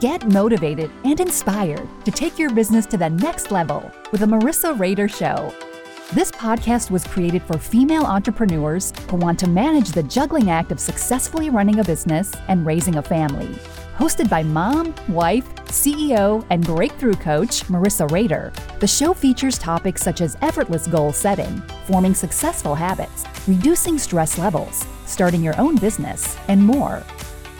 Get motivated and inspired to take your business to the next level with the Marissa Rehder Show. This podcast was created for female entrepreneurs who want to manage the juggling act of successfully running a business and raising a family. Hosted by mom, wife, CEO, and breakthrough coach Marissa Rehder, the show features topics such as effortless goal setting, forming successful habits, reducing stress levels, starting your own business, and more.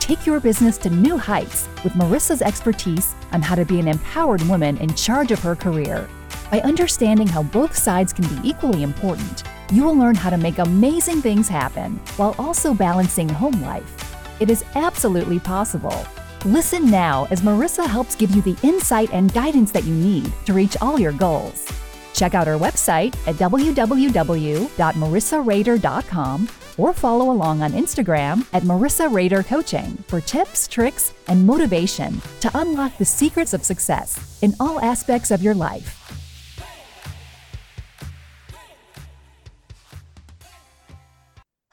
Take your business to new heights with Marissa's expertise on how to be an empowered woman in charge of her career. By understanding how both sides can be equally important, you will learn how to make amazing things happen while also balancing home life. It is absolutely possible. Listen now as Marissa helps give you the insight and guidance that you need to reach all your goals. Check out our website at www.marissarehder.com or follow along on Instagram at Marissa Rehder Coaching for tips, tricks, and motivation to unlock the secrets of success in all aspects of your life.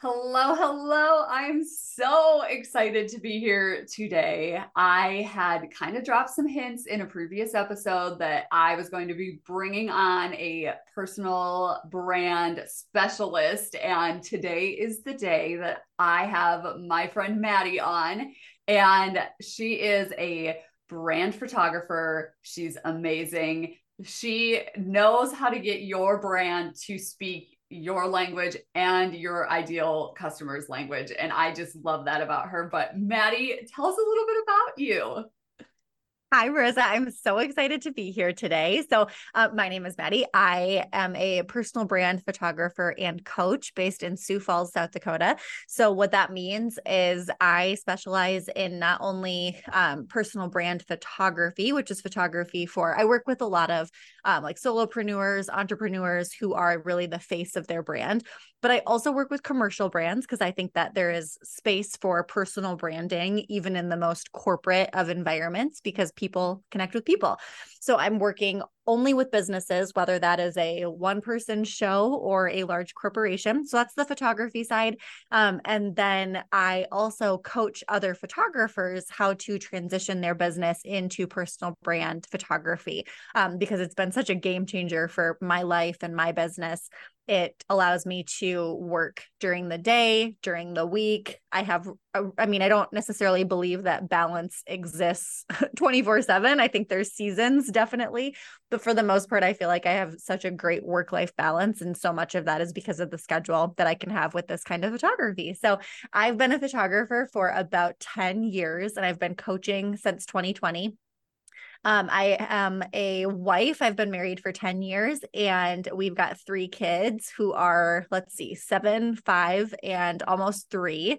Hello, hello. I'm so excited to be here today. I had kind of dropped some hints in a previous episode that I was going to be bringing on a personal brand specialist. And today is the day that I have my friend Maddie on. And she is a brand photographer. She's amazing. She knows how to get your brand to speak your language and your ideal customer's language. And I just love that about her. But Maddie, tell us a little bit about you. Hi, Rosa. I'm so excited to be here today. So, uh, my name is Maddie. I am a personal brand photographer and coach based in Sioux Falls, South Dakota. So, what that means is I specialize in not only um, personal brand photography, which is photography for, I work with a lot of um, like solopreneurs, entrepreneurs who are really the face of their brand. But I also work with commercial brands because I think that there is space for personal branding, even in the most corporate of environments, because people connect with people. So I'm working only with businesses, whether that is a one person show or a large corporation. So that's the photography side. Um, and then I also coach other photographers how to transition their business into personal brand photography um, because it's been such a game changer for my life and my business it allows me to work during the day during the week. I have uh, i mean i don't necessarily believe that balance exists 24 7 i think there's seasons definitely. But for the most part i feel like i have such a great work life balance and so much of that is because of the schedule that i can have with this kind of photography. So i've been a photographer for about 10 years and i've been coaching since 2020 um, I am a wife. I've been married for 10 years and we've got three kids who are, let's see, seven, five, and almost three.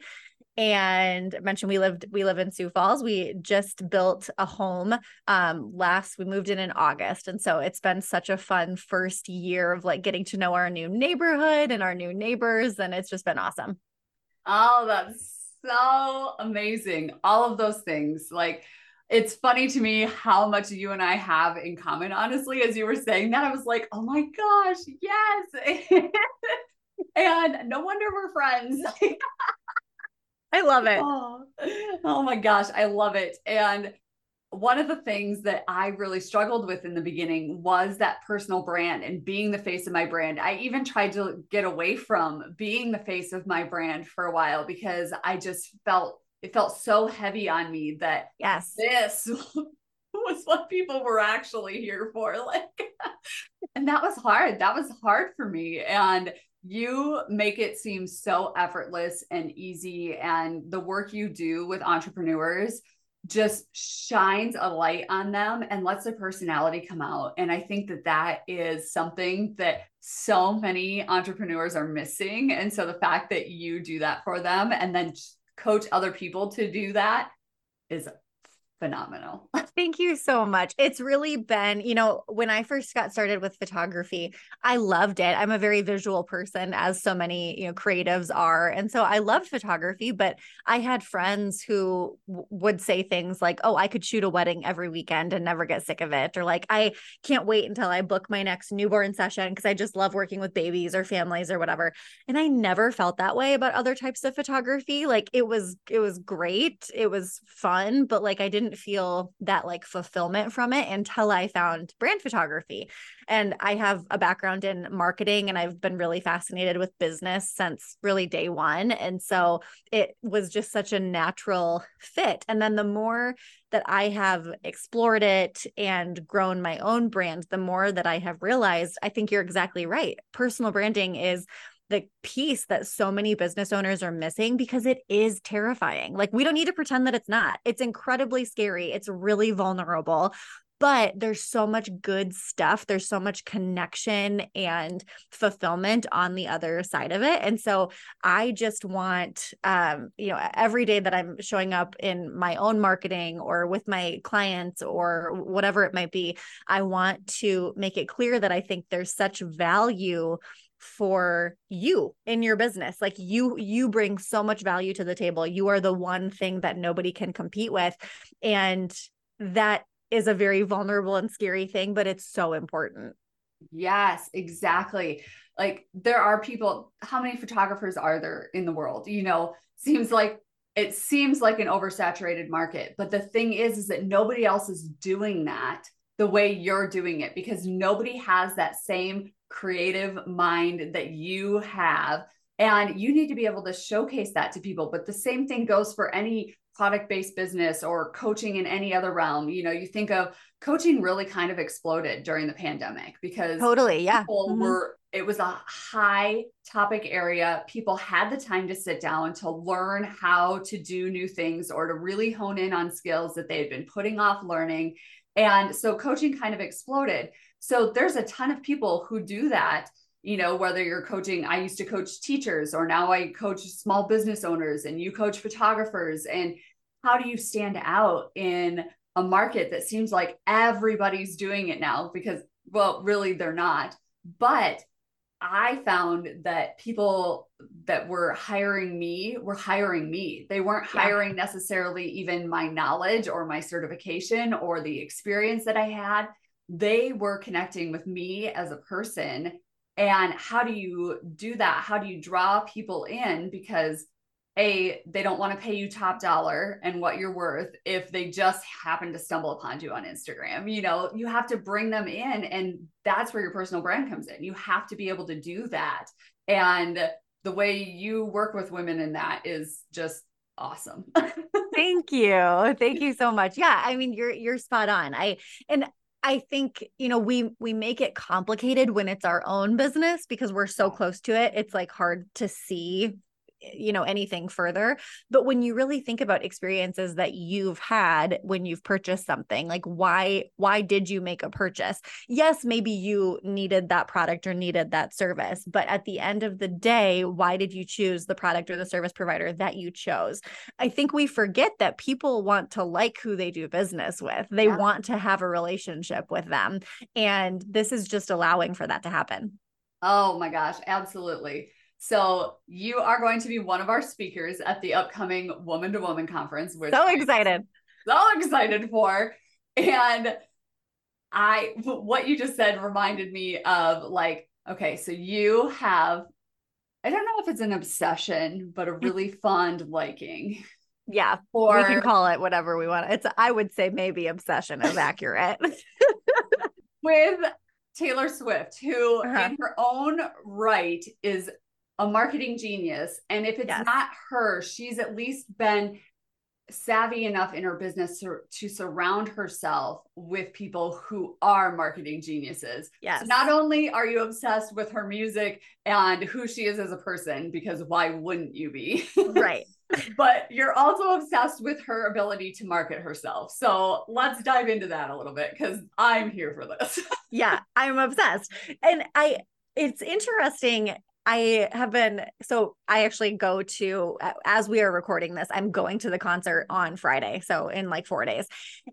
And I mentioned we lived, we live in Sioux Falls. We just built a home um last, we moved in in August. And so it's been such a fun first year of like getting to know our new neighborhood and our new neighbors. And it's just been awesome. Oh, that's so amazing. All of those things. Like, it's funny to me how much you and I have in common. Honestly, as you were saying that, I was like, oh my gosh, yes. and no wonder we're friends. I love it. Oh, oh my gosh, I love it. And one of the things that I really struggled with in the beginning was that personal brand and being the face of my brand. I even tried to get away from being the face of my brand for a while because I just felt it felt so heavy on me that yes. this was what people were actually here for like and that was hard. That was hard for me. And you make it seem so effortless and easy. And the work you do with entrepreneurs just shines a light on them and lets their personality come out. And i think that that is something that so many entrepreneurs are missing. And so the fact that you do that for them and then coach other people to do that is phenomenal. Thank you so much. It's really been, you know, when I first got started with photography, I loved it. I'm a very visual person, as so many, you know, creatives are. And so I loved photography, but I had friends who w- would say things like, oh, I could shoot a wedding every weekend and never get sick of it. Or like, I can't wait until I book my next newborn session because I just love working with babies or families or whatever. And I never felt that way about other types of photography. Like it was, it was great. It was fun, but like I didn't feel that like fulfillment from it until I found brand photography. And I have a background in marketing and I've been really fascinated with business since really day one. And so it was just such a natural fit. And then the more that I have explored it and grown my own brand, the more that I have realized, I think you're exactly right. Personal branding is the piece that so many business owners are missing because it is terrifying. Like, we don't need to pretend that it's not. It's incredibly scary. It's really vulnerable. But there's so much good stuff. There's so much connection and fulfillment on the other side of it. And so I just want, um, you know, every day that I'm showing up in my own marketing or with my clients or whatever it might be, I want to make it clear that I think there's such value for you in your business. Like you you bring so much value to the table. You are the one thing that nobody can compete with. And that is a very vulnerable and scary thing but it's so important. Yes exactly. Like there are people how many photographers are there in the world? You know seems like it seems like an oversaturated market but the thing is is that nobody else is doing that the way you're doing it because nobody has that same creative mind that you have. And you need to be able to showcase that to people. But the same thing goes for any product based business or coaching in any other realm. You know, you think of coaching really kind of exploded during the pandemic because totally, yeah. People mm-hmm. were, it was a high topic area. People had the time to sit down to learn how to do new things or to really hone in on skills that they had been putting off learning. And so coaching kind of exploded. So there's a ton of people who do that, you know, whether you're coaching, I used to coach teachers or now I coach small business owners and you coach photographers. And how do you stand out in a market that seems like everybody's doing it now? Because, well, really, they're not. But I found that people that were hiring me were hiring me. They weren't hiring yeah. necessarily even my knowledge or my certification or the experience that I had they were connecting with me as a person. And how do you do that? How do you draw people in? Because a they don't want to pay you top dollar and what you're worth if they just happen to stumble upon you on Instagram. You know, you have to bring them in and that's where your personal brand comes in. You have to be able to do that. And the way you work with women in that is just awesome. Thank you. Thank you so much. Yeah, I mean you're you're spot on. I and I think, you know, we we make it complicated when it's our own business because we're so close to it. It's like hard to see you know anything further. But when you really think about experiences that you've had when you've purchased something like why why did you make a purchase? Yes maybe you needed that product or needed that service but at the end of the day why did you choose the product or the service provider that you chose? I think we forget that people want to like who they do business with. They yeah. want to have a relationship with them and this is just allowing for that to happen. Oh my gosh, absolutely. So you are going to be one of our speakers at the upcoming Woman to Woman conference. Which so excited. So excited for. And I, what you just said reminded me of like, okay, so you have, I don't know if it's an obsession, but a really fond liking. Yeah. For, we can call it whatever we want. It's, I would say maybe obsession is accurate. with Taylor Swift, who uh-huh. in her own right is a marketing genius. And if it's yes. not her, she's at least been savvy enough in her business to, to surround herself with people who are marketing geniuses. Yes. So not only are you obsessed with her music and who she is as a person, because why wouldn't you be? Right. but you're also obsessed with her ability to market herself. So let's dive into that a little bit because I'm here for this. yeah, I'm obsessed. And I, it's interesting I have been so I actually go to as we are recording this, I'm going to the concert on Friday, so in like 4 days.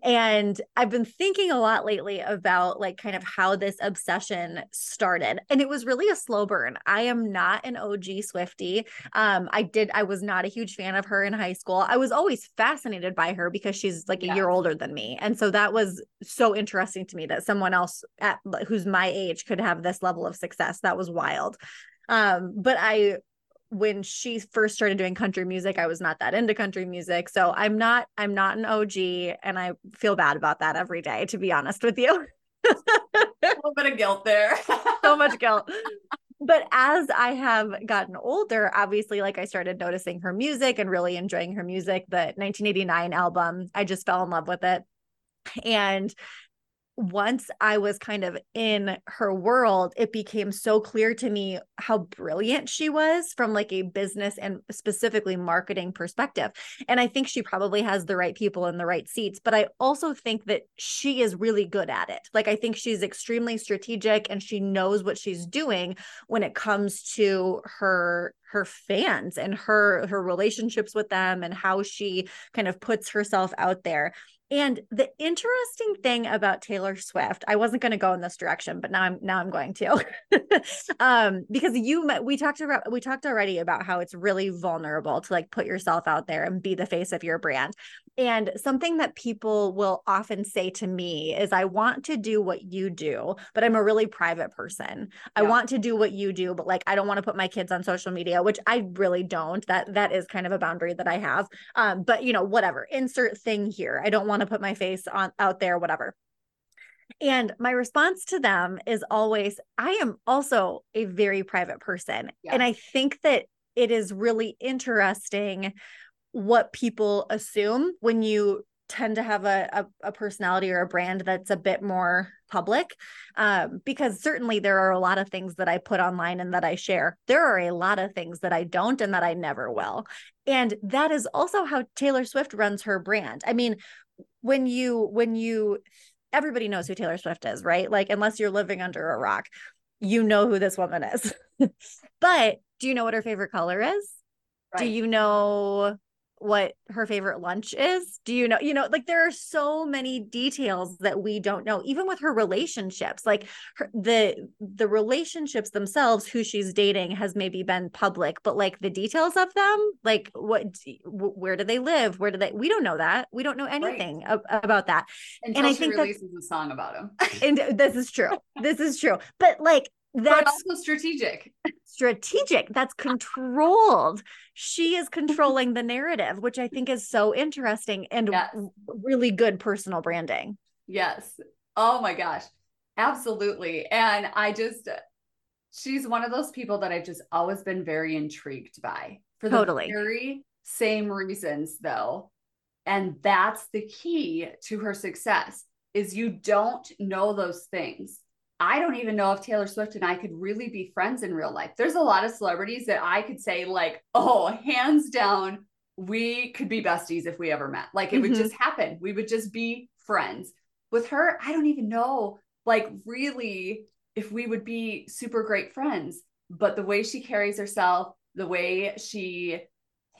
And I've been thinking a lot lately about like kind of how this obsession started. And it was really a slow burn. I am not an OG Swiftie. Um I did I was not a huge fan of her in high school. I was always fascinated by her because she's like a yeah. year older than me. And so that was so interesting to me that someone else at who's my age could have this level of success. That was wild. Um, but I when she first started doing country music, I was not that into country music. So I'm not I'm not an OG and I feel bad about that every day, to be honest with you. a little bit of guilt there. so much guilt. But as I have gotten older, obviously, like I started noticing her music and really enjoying her music. The 1989 album, I just fell in love with it. And once I was kind of in her world, it became so clear to me how brilliant she was from like a business and specifically marketing perspective. And I think she probably has the right people in the right seats, but I also think that she is really good at it. Like I think she's extremely strategic and she knows what she's doing when it comes to her her fans and her her relationships with them and how she kind of puts herself out there and the interesting thing about Taylor Swift, I wasn't going to go in this direction, but now I'm now I'm going to, um, because you we talked about we talked already about how it's really vulnerable to like put yourself out there and be the face of your brand. And something that people will often say to me is, I want to do what you do, but I'm a really private person. Yeah. I want to do what you do, but like I don't want to put my kids on social media, which I really don't. That that is kind of a boundary that I have. Um, but you know, whatever, insert thing here. I don't want to put my face on out there, whatever. And my response to them is always, I am also a very private person. Yeah. And I think that it is really interesting what people assume when you tend to have a, a, a, personality or a brand that's a bit more public um, because certainly there are a lot of things that i put online and that i share there are a lot of things that i don't and that i never will and that is also how taylor swift runs her brand i mean when you when you everybody knows who taylor swift is right? Like unless you're living under a rock you know who this woman is. But do you know what her favorite color is? Right. do you know what her favorite lunch is? Do you know, you know, like there are so many details that we don't know, even with her relationships, like her, the, the relationships themselves, who she's dating has maybe been public, but like the details of them, like what, where do they live? Where do they, we don't know that. We don't know anything right. about that. Until and I think releases a song about him. and uh, this is true. This is true. But like, that's but also strategic. Strategic. That's controlled. She is controlling the narrative which i think is so interesting and yes. really good personal branding. Yes. Oh my gosh. Absolutely. And i just she's one of those people that i've just always been very intrigued by for the totally. very same reasons though. And that's the key to her success is you don't know those things I don't even know if Taylor Swift and I could really be friends in real life. There's a lot of celebrities that I could say, like, oh, hands down, we could be besties if we ever met. Like, it mm-hmm. would just happen. We would just be friends. With her, I don't even know, like, really, if we would be super great friends. But the way she carries herself, the way she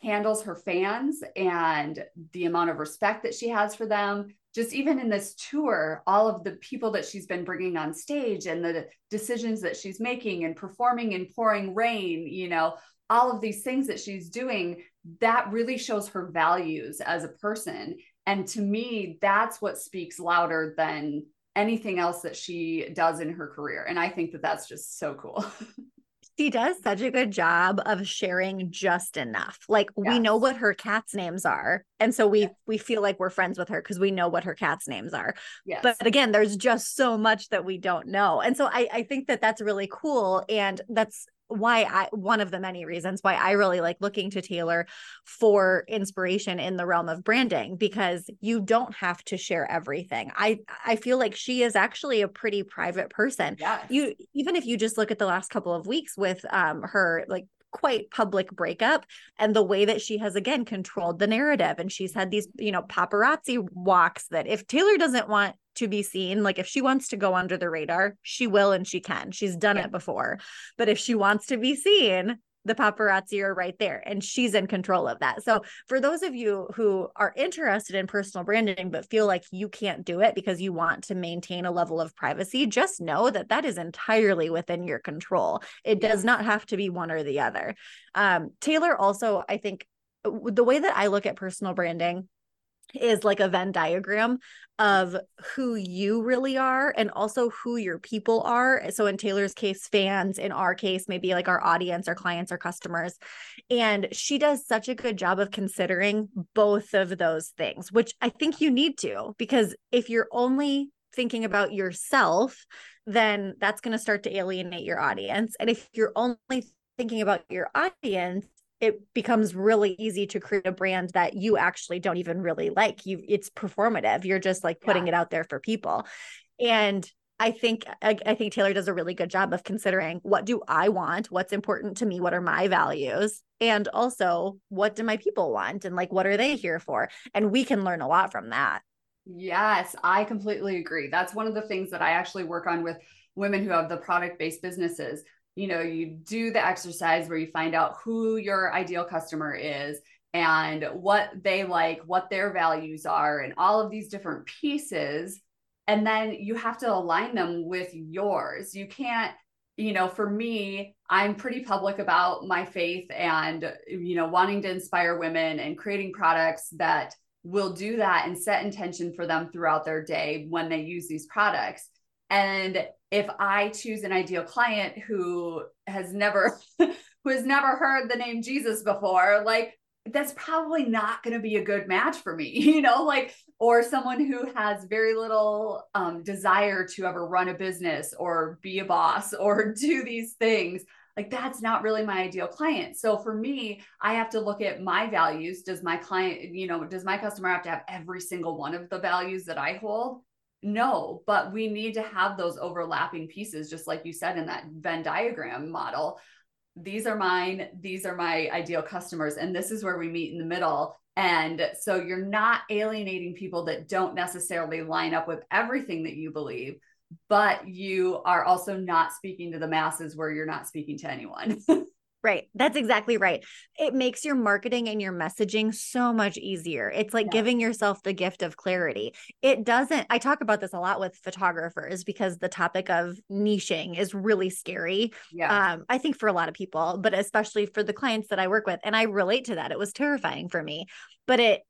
handles her fans, and the amount of respect that she has for them, just even in this tour, all of the people that she's been bringing on stage and the decisions that she's making and performing in pouring rain, you know, all of these things that she's doing, that really shows her values as a person. And to me, that's what speaks louder than anything else that she does in her career. And I think that that's just so cool. she does such a good job of sharing just enough. Like yes. we know what her cats' names are. And so we yes. we feel like we're friends with her because we know what her cats' names are. Yes. But again, there's just so much that we don't know. And so I, I think that that's really cool. And that's why I one of the many reasons why I really like looking to Taylor for inspiration in the realm of branding because you don't have to share everything. I I feel like she is actually a pretty private person. Yes. You even if you just look at the last couple of weeks with um her like quite public breakup and the way that she has again controlled the narrative and she's had these you know paparazzi walks that if Taylor doesn't want to be seen, like if she wants to go under the radar, she will and she can. She's done yeah. it before. But if she wants to be seen, the paparazzi are right there and she's in control of that. So, for those of you who are interested in personal branding but feel like you can't do it because you want to maintain a level of privacy, just know that that is entirely within your control. It yeah. does not have to be one or the other. Um, Taylor also, I think, the way that I look at personal branding is like a Venn diagram of who you really are and also who your people are. So in Taylor's case, fans, in our case, maybe like our audience, our clients, our customers. And she does such a good job of considering both of those things, which I think you need to, because if you're only thinking about yourself, then that's going to start to alienate your audience. And if you're only thinking about your audience, it becomes really easy to create a brand that you actually don't even really like you it's performative you're just like putting yeah. it out there for people and I think I, I, think Taylor does a really good job of considering what do I want, what's important to me, what are my values, and also what do my people want and like what are they here for? And we can learn a lot from that. Yes, I completely agree. That's one of the things that I actually work on with women who have the product-based businesses you know you do the exercise where you find out who your ideal customer is and what they like what their values are and all of these different pieces. And then you have to align them with yours. You can't you know for me i'm pretty public about my faith and you know wanting to inspire women and creating products that will do that and set intention for them throughout their day when they use these products. And if I choose an ideal client who has never who has never heard the name Jesus before, like that's probably not going to be a good match for me, you know, like or someone who has very little um, desire to ever run a business or be a boss or do these things. Like that's not really my ideal client. So for me, I have to look at my values. Does my client, you know, does my customer have to have every single one of the values that I hold? No, but we need to have those overlapping pieces, just like you said in that Venn diagram model. These are mine, these are my ideal customers, and this is where we meet in the middle. And so you're not alienating people that don't necessarily line up with everything that you believe, but you are also not speaking to the masses where you're not speaking to anyone. Right. That's exactly right. It makes your marketing and your messaging so much easier. It's like yeah. giving yourself the gift of clarity. It doesn't, I talk about this a lot with photographers because the topic of niching is really scary. Yeah. Um, I think for a lot of people, but especially for the clients that I work with. And I relate to that. It was terrifying for me, but it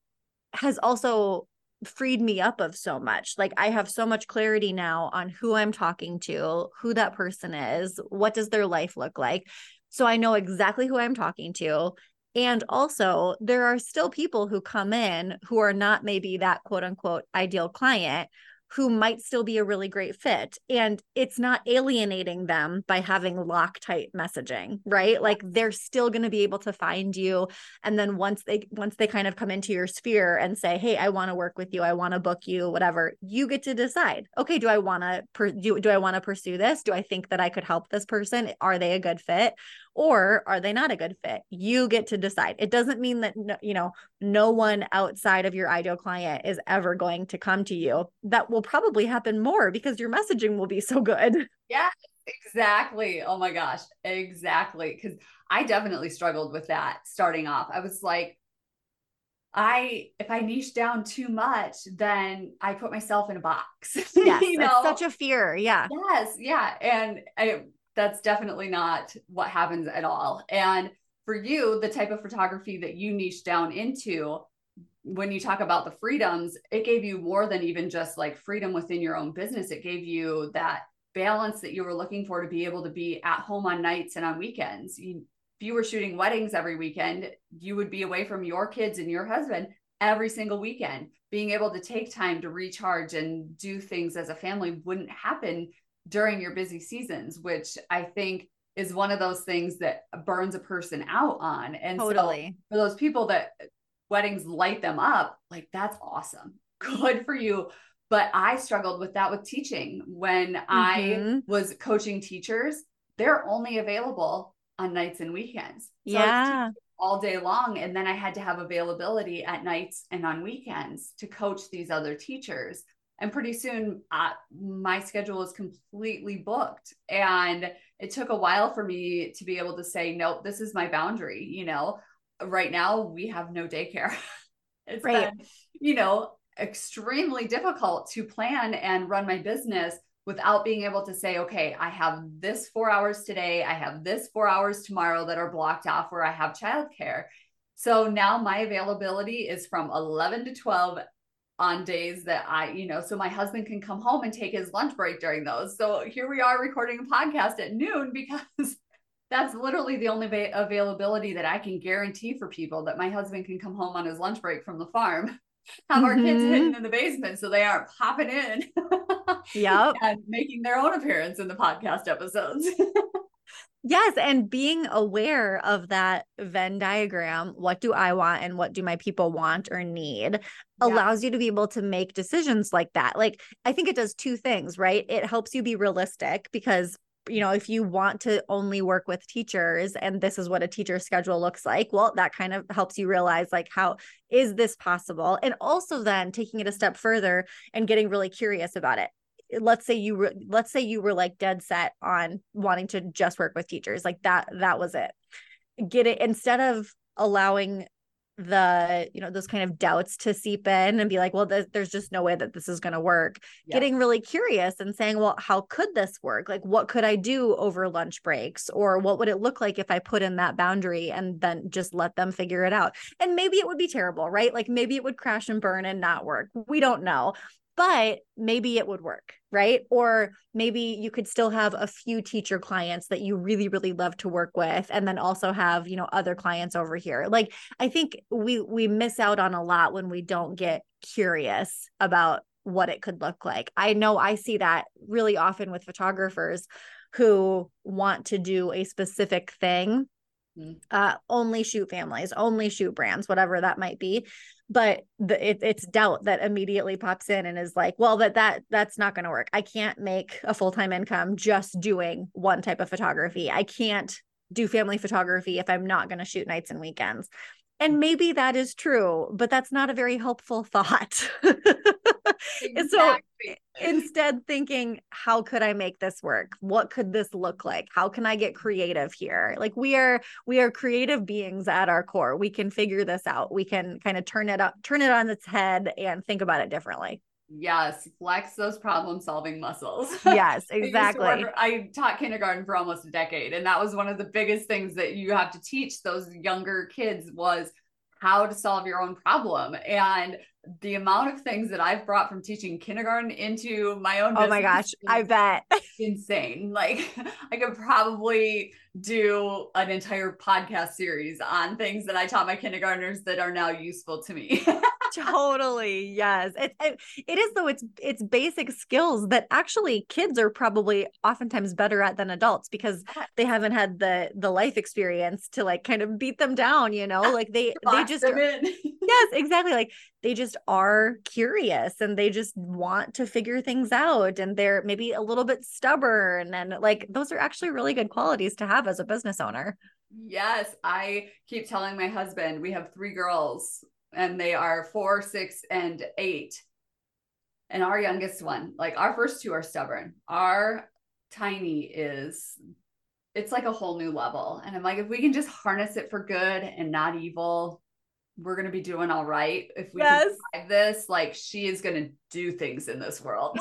has also freed me up of so much. Like I have so much clarity now on who I'm talking to, who that person is, what does their life look like. So I know exactly who I'm talking to. And also, there are still people who come in who are not maybe that quote unquote ideal client who might still be a really great fit. And it's not alienating them by having Loctite messaging right? Like they're still going to be able to find you. And then once they once they kind of come into your sphere and say hey i want to work with you. I want to book you whatever you get to decide okay do i want to per- do, do i want to pursue this? Do i think that i could help this person? Are they a good fit or are they not a good fit you get to decide it doesn't mean that you know no one outside of your ideal client is ever going to come to you that will probably happen more because your messaging will be so good yeah exactly oh my gosh exactly because i definitely struggled with that starting off i was like I if I niche down too much, then I put myself in a box. Yes, you know? such a fear. Yeah. Yes, yeah, and I that's definitely not what happens at all. And for you, the type of photography that you niche down into, when you talk about the freedoms, it gave you more than even just like freedom within your own business. It gave you that balance that you were looking for to be able to be at home on nights and on weekends. You, if you were shooting weddings every weekend, you would be away from your kids and your husband every single weekend. Being able to take time to recharge and do things as a family wouldn't happen during your busy seasons, which I think is one of those things that burns a person out on. And totally. so for those people that weddings light them up, like that's awesome. Good for you. But I struggled with that with teaching when mm-hmm. I was coaching teachers. They're only available on nights and weekends. So yeah. All day long. And then I had to have availability at nights and on weekends to coach these other teachers. And pretty soon, uh, my schedule was completely booked. And it took a while for me to be able to say, nope, this is my boundary. You know, right now we have no daycare. it's right. been, you know, extremely difficult to plan and run my business without being able to say, okay, I have this four hours today, I have this four hours tomorrow that are blocked off where I have childcare. So now my availability is from 11 to 12 on days that I, you know, so my husband can come home and take his lunch break during those. So here we are recording a podcast at noon because that's literally the only availability that I can guarantee for people that my husband can come home on his lunch break from the farm have mm-hmm. our kids mm-hmm. hidden in the basement so they aren't popping in. Yep. and making their own appearance in the podcast episodes. Yes. And being aware of that Venn diagram, what do I want and what do my people want or need, yeah. allows you to be able to make decisions like that. Like, I think it does two things, right? It helps you be realistic because you know, if you want to only work with teachers and this is what a teacher schedule looks like, well, that kind of helps you realize like how is this possible? And also then taking it a step further and getting really curious about it. Let's say you were let's say you were like dead set on wanting to just work with teachers. Like that that was it. Get it instead of allowing the you know those kind of doubts to seep in and be like well th- there's just no way that this is going to work yeah. getting really curious and saying well how could this work like what could i do over lunch breaks or what would it look like if i put in that boundary and then just let them figure it out and maybe it would be terrible right like maybe it would crash and burn and not work we don't know but maybe it would work, right? Or maybe you could still have a few teacher clients that you really, really love to work with, and then also have, you know, other clients over here. Like I think we we miss out on a lot when we don't get curious about what it could look like. I know I see that really often with photographers who want to do a specific thing Mm-hmm. uh only shoot families only shoot brands whatever that might be. But the, it, it's doubt that immediately pops in and is like well that that that's not going to work. I can't make a full-time income just doing one type of photography. I can't do family photography if i'm not going to shoot nights and weekends and maybe that is true, but that's not a very helpful thought. exactly. so instead thinking, how could I make this work? What could this look like? How can I get creative here? Like we are we are creative beings at our core. We can figure this out. We can kind of turn it up, turn it on its head and think about it differently. Yes, flex those problem solving muscles. Yes, exactly. I, I, taught kindergarten for almost a decade and that was one of the biggest things that you have to teach those younger kids was how to solve your own problem. And the amount of things that I've brought from teaching kindergarten into my own Oh my gosh, I bet. insane. Like I could probably do an entire podcast series on things that I taught my kindergartners that are now useful to me. Totally yes it, it, it is though it's it's basic skills that actually kids are probably oftentimes better at than adults because they haven't had the the life experience to like kind of beat them down you know? Like they they just yes exactly like they just are curious and they just want to figure things out and they're maybe a little bit stubborn and like those are actually really good qualities to have as a business owner. Yes, I keep telling my husband we have three girls and they are four, six, and eight. And our youngest one, like our first two are stubborn. Our tiny is, it's like a whole new level. And I'm like, if we can just harness it for good and not evil, we're going to be doing all right. If we yes. can this, like she is going to do things in this world.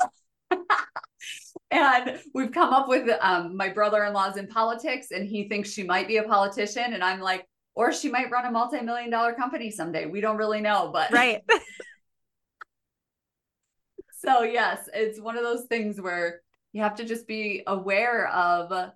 and we've come up with um, my brother-in-law's in politics and he thinks she might be a politician and i'm like or she might run a multi-million dollar company someday. We don't really know but right. So yes it's one of those things where you have to just be aware of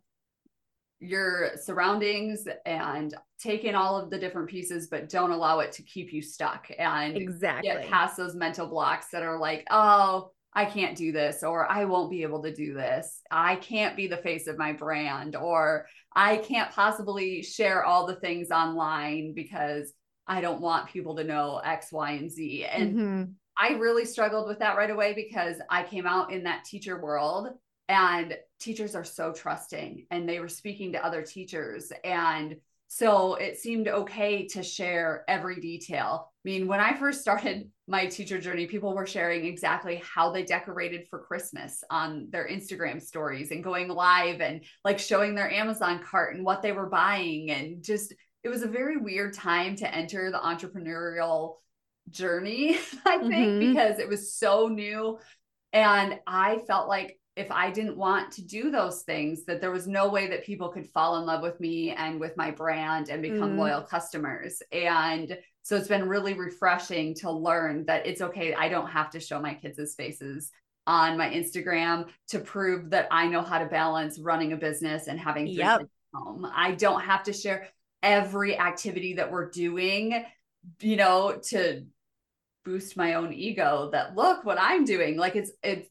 your surroundings and take in all of the different pieces but don't allow it to keep you stuck and exactly. get past those mental blocks that are like oh I can't do this, or I won't be able to do this. I can't be the face of my brand, or I can't possibly share all the things online because I don't want people to know X, Y, and Z. And mm-hmm. I really struggled with that right away because I came out in that teacher world and teachers are so trusting and they were speaking to other teachers and So it seemed okay to share every detail. I mean, when I first started my teacher journey, people were sharing exactly how they decorated for Christmas on their Instagram stories and going live and like showing their Amazon cart and what they were buying. And just, it was a very weird time to enter the entrepreneurial journey, I think, mm-hmm. because it was so new. And I felt like if I didn't want to do those things, that there was no way that people could fall in love with me and with my brand and become mm. loyal customers. And so it's been really refreshing to learn that it's okay. I don't have to show my kids' faces on my Instagram to prove that I know how to balance running a business and having three yep. kids at home. I don't have to share every activity that we're doing, you know, to boost my own ego that look what I'm doing. Like it's it's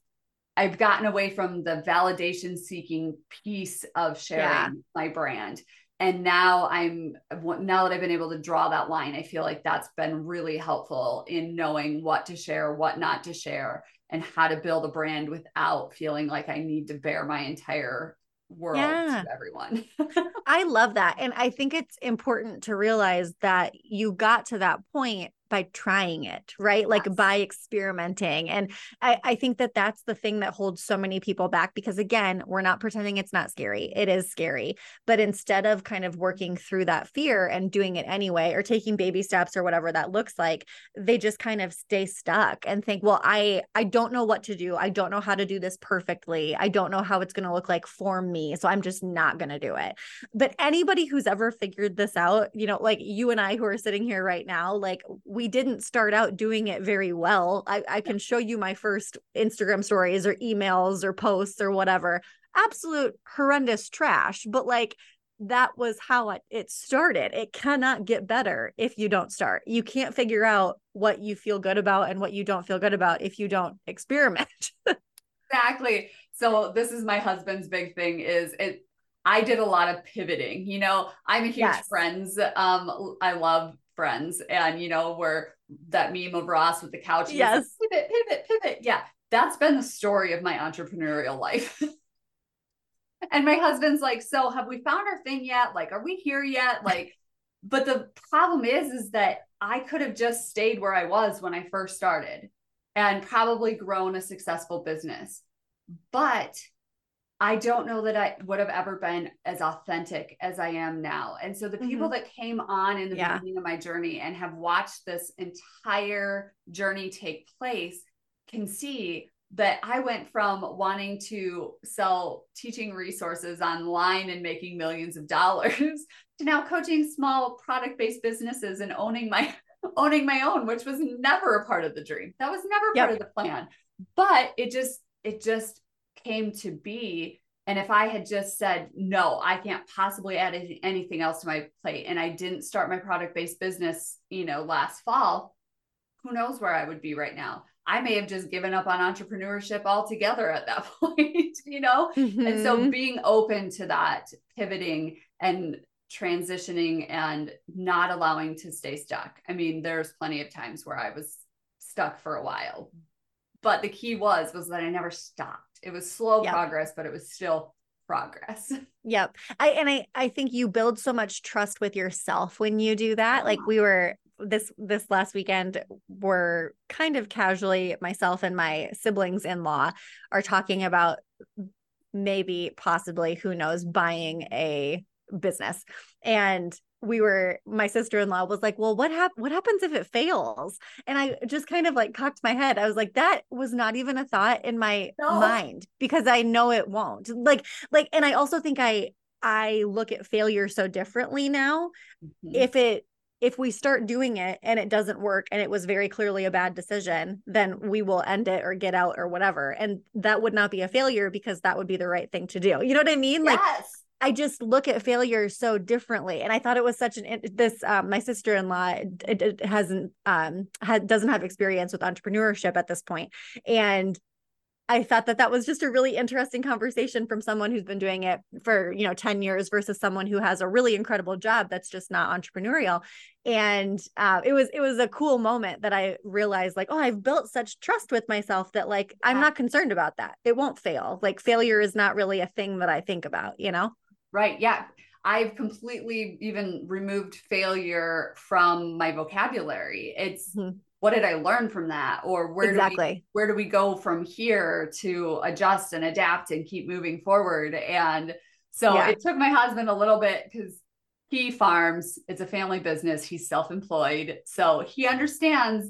I've gotten away from the validation seeking piece of sharing yeah. my brand. And now I'm now that I've been able to draw that line, I feel like that's been really helpful in knowing what to share, what not to share, and how to build a brand without feeling like I need to bare my entire world yeah. to everyone. I love that. And I think it's important to realize that you got to that point by trying it, right? Like by experimenting. And I, I think that that's the thing that holds so many people back because, again, we're not pretending it's not scary. It is scary. But instead of kind of working through that fear and doing it anyway, or taking baby steps or whatever that looks like, they just kind of stay stuck and think, well, I, I don't know what to do. I don't know how to do this perfectly. I don't know how it's going to look like for me. So I'm just not going to do it. But anybody who's ever figured this out, you know, like you and I who are sitting here right now, like, we didn't start out doing it very well. I, I can show you my first Instagram stories or emails or posts or whatever. Absolute horrendous trash, but like that was how it, started. It cannot get better if you don't start. You can't figure out what you feel good about and what you don't feel good about if you don't experiment. exactly. So this is my husband's big thing is it I did a lot of pivoting. You know, I'm a huge yes. friends. Um, I love friends and you know where that meme of ross with the couch yes like, pivot pivot pivot. Yeah that's been the story of my entrepreneurial life. And my husband's like so have we found our thing yet? Like are we here yet? Like but the problem is is that i could have just stayed where i was when i first started and probably grown a successful business. But I don't know that I would have ever been as authentic as I am now. And so the mm-hmm. people that came on in the yeah. beginning of my journey and have watched this entire journey take place can see that I went from wanting to sell teaching resources online and making millions of dollars to now coaching small product-based businesses and owning my owning my own, which was never a part of the dream. That was never yep. part of the plan. But it just it just came to be and if I had just said, no, I can't possibly add anything else to my plate, and I didn't start my product based business, you know, last fall, who knows where I would be right now? I may have just given up on entrepreneurship altogether at that point, you know? Mm-hmm. And so mm-hmm. being open to that, pivoting and transitioning and not allowing to stay stuck. I mean, there's plenty of times where I was stuck for a while. But the key was was that I never stopped it was slow yep. progress, but it was still progress. Yep. I and I I think you build so much trust with yourself when you do that. Like we were this this last weekend we're kind of casually myself and my siblings in law are talking about maybe possibly who knows buying a business and we were my sister-in-law was like well what hap- what happens if it fails? And i just kind of like cocked my head. I was like that was not even a thought in my no. mind because i know it won't. Like like and i also think i i look at failure so differently now. Mm-hmm. if it if we start doing it and it doesn't work and it was very clearly a bad decision then we will end it or get out or whatever. And that would not be a failure because that would be the right thing to do. You know what i mean? Yes. like I just look at failure so differently. And I thought it was such an this um, my sister-in-law it, it hasn't um had doesn't have experience with entrepreneurship at this point. And I thought that that was just a really interesting conversation from someone who's been doing it for, you know, 10 years versus someone who has a really incredible job that's just not entrepreneurial. And uh, it was, it was a cool moment that I realized like, oh, I've built such trust with myself that like, I'm not concerned about that. It won't fail. Like failure is not really a thing that I think about, you know? Right. Yeah. I've completely even removed failure from my vocabulary. It's mm-hmm. what did I learn from that? Or where exactly. do we, where do we go from here to adjust and adapt and keep moving forward? And so yeah. it took my husband a little bit because he farms, it's a family business, he's self-employed. So he understands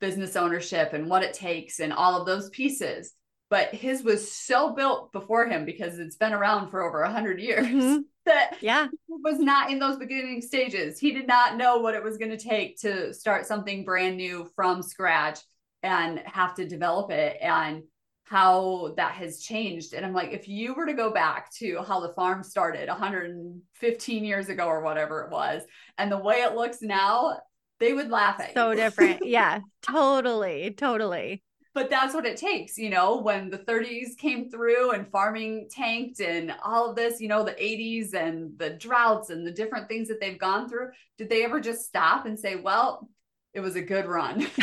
business ownership and what it takes and all of those pieces but his was so built before him because it's been around for over 100 years mm-hmm. that yeah. was not in those beginning stages. He did not know what it was going to take to start something brand new from scratch and have to develop it and how that has changed. And i'm like if you were to go back to how the farm started 115 years ago or whatever it was and the way it looks now they would laugh at so you. different. Yeah totally totally but that's what it takes you know when the 30s came through and farming tanked and all of this you know the 80s and the droughts and the different things that they've gone through did they ever just stop and say well it was a good run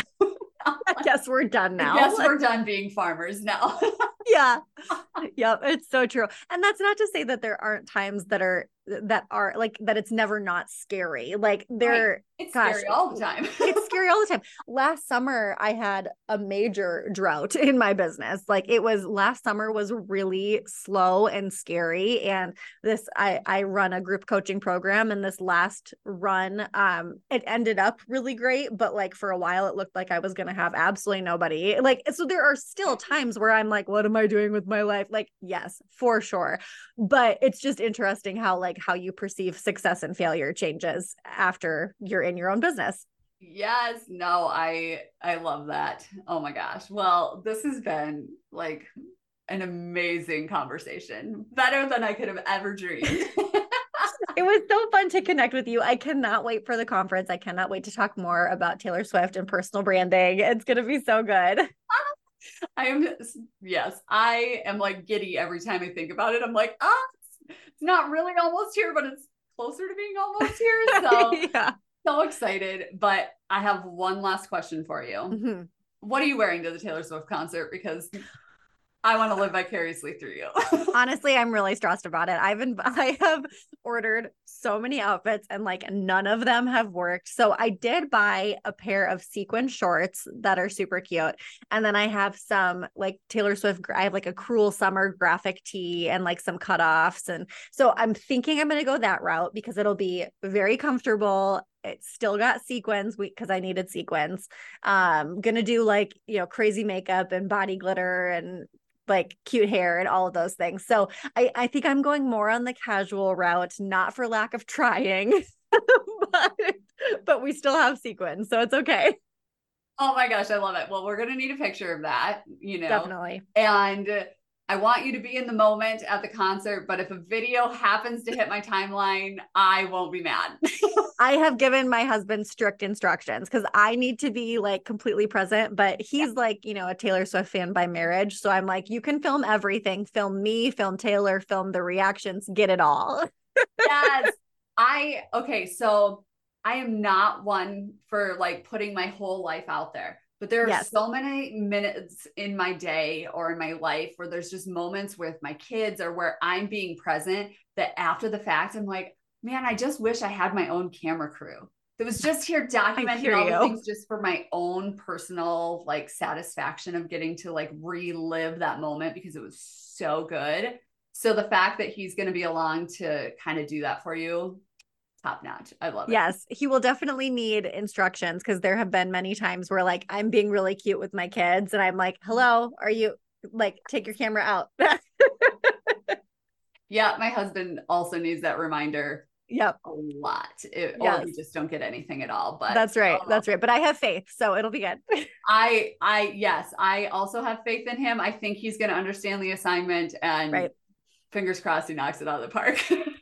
I guess we're done now. Guess we're done being farmers now. yeah. Yep. It's so true. And that's not to say that there aren't times that are that are like that it's never not scary. Like they're right. It's gosh, scary all the time. it's scary all the time. Last summer I had a major drought in my business. Like it was last summer was really slow and scary. And this I I run a group coaching program and this last run um it ended up really great, but like for a while it looked like I was gonna have absolutely nobody. Like so there are still times where I'm like, what am I doing with my life? Like, yes, for sure. But it's just interesting how like how you perceive success and failure changes after you're in your own business. Yes, no, I I love that. Oh my gosh. Well, this has been like an amazing conversation. Better than I could have ever dreamed. it was so fun to connect with you. I cannot wait for the conference. I cannot wait to talk more about Taylor Swift and personal branding. It's going to be so good. I am yes, I am like giddy every time I think about it. I'm like, ah, it's not really almost here, but it's closer to being almost here. So yeah. So excited. But I have one last question for you. Mm-hmm. What are you wearing to the Taylor Swift concert? Because I want to live vicariously through you. Honestly, I'm really stressed about it. I've been I have ordered so many outfits and like none of them have worked. So I did buy a pair of sequin shorts that are super cute. And then I have some like Taylor Swift I have like a cruel summer graphic tee and like some cutoffs and so I'm thinking I'm going to go that route because it'll be very comfortable it's still got sequins because I needed sequins. Um, gonna do like you know crazy makeup and body glitter and like cute hair and all of those things. So I, I think I'm going more on the casual route, not for lack of trying, but, but we still have sequins. So it's okay. Oh my gosh, I love it. Well, we're going to need a picture of that, you know. Definitely. And I want you to be in the moment at the concert, but if a video happens to hit my timeline, I won't be mad. I have given my husband strict instructions because I need to be like completely present, but he's yeah. like, you know, a Taylor Swift fan by marriage. So I'm like, you can film everything, film me, film Taylor, film the reactions, get it all. yes. I, okay. So I am not one for like putting my whole life out there. But there are yes. so many minutes in my day or in my life where there's just moments with my kids or where I'm being present that after the fact, I'm like, man, I just wish I had my own camera crew. That was just here documenting all the things just for my own personal like satisfaction of getting to like relive that moment because it was so good. So the fact that he's going to be along to kind of do that for you top notch. I love it. Yes, he will definitely need instructions because there have been many times where like I'm being really cute with my kids and I'm like, "Hello, are you like take your camera out?" yeah, my husband also needs that reminder. Yep. A lot. It, yes. Or you just don't get anything at all. But that's right. Um that's right. But I have faith. So it'll be good. I, I, yes, I also have faith in him. I think he's going to understand the assignment and right. fingers crossed he knocks it out of the park.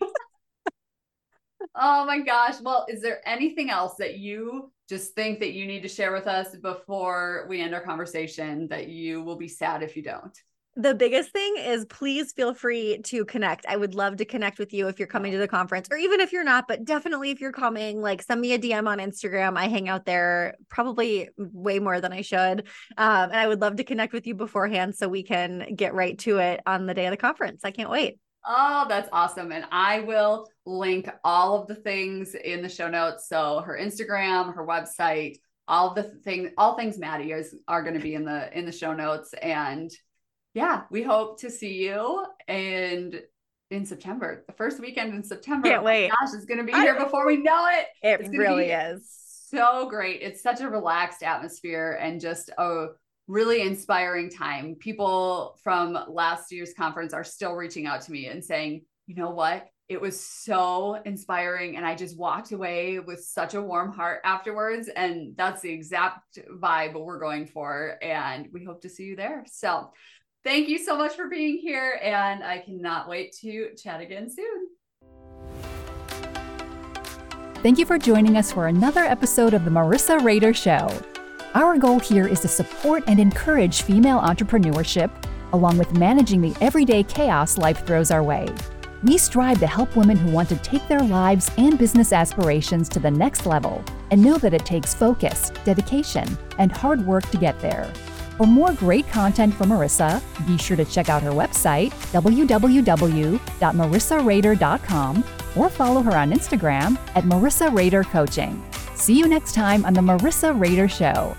Oh my gosh. Well, is there anything else that you just think that you need to share with us before we end our conversation that you will be sad if you don't? The biggest thing is please feel free to connect. I would love to connect with you if you're coming to the conference or even if you're not, but definitely if you're coming, like send me a DM on Instagram. I hang out there probably way more than I should. Um, and I would love to connect with you beforehand so we can get right to it on the day of the conference. I can't wait. Oh, that's awesome. And I will link all of the things in the show notes. So her Instagram, her website, all the thing, all things Maddie is are going to be in the in the show notes. And yeah, we hope to see you and in September, the first weekend in September. Can't oh wait. Oh gosh, it's going to be here before we know it. It It's really is. So great. It's such a relaxed atmosphere and just a really inspiring time. People from last year's conference are still reaching out to me and saying, you know what? It was so inspiring. And I just walked away with such a warm heart afterwards. And that's the exact vibe we're going for. And we hope to see you there. So thank you so much for being here. And I cannot wait to chat again soon. Thank you for joining us for another episode of the Marissa Rehder Show. Our goal here is to support and encourage female entrepreneurship, along with managing the everyday chaos life throws our way. We strive to help women who want to take their lives and business aspirations to the next level and know that it takes focus, dedication, and hard work to get there. For more great content from Marissa, be sure to check out her website, www.marissarehder.com, or follow her on Instagram at Marissa Rehder Coaching. See you next time on the Marissa Rehder Show.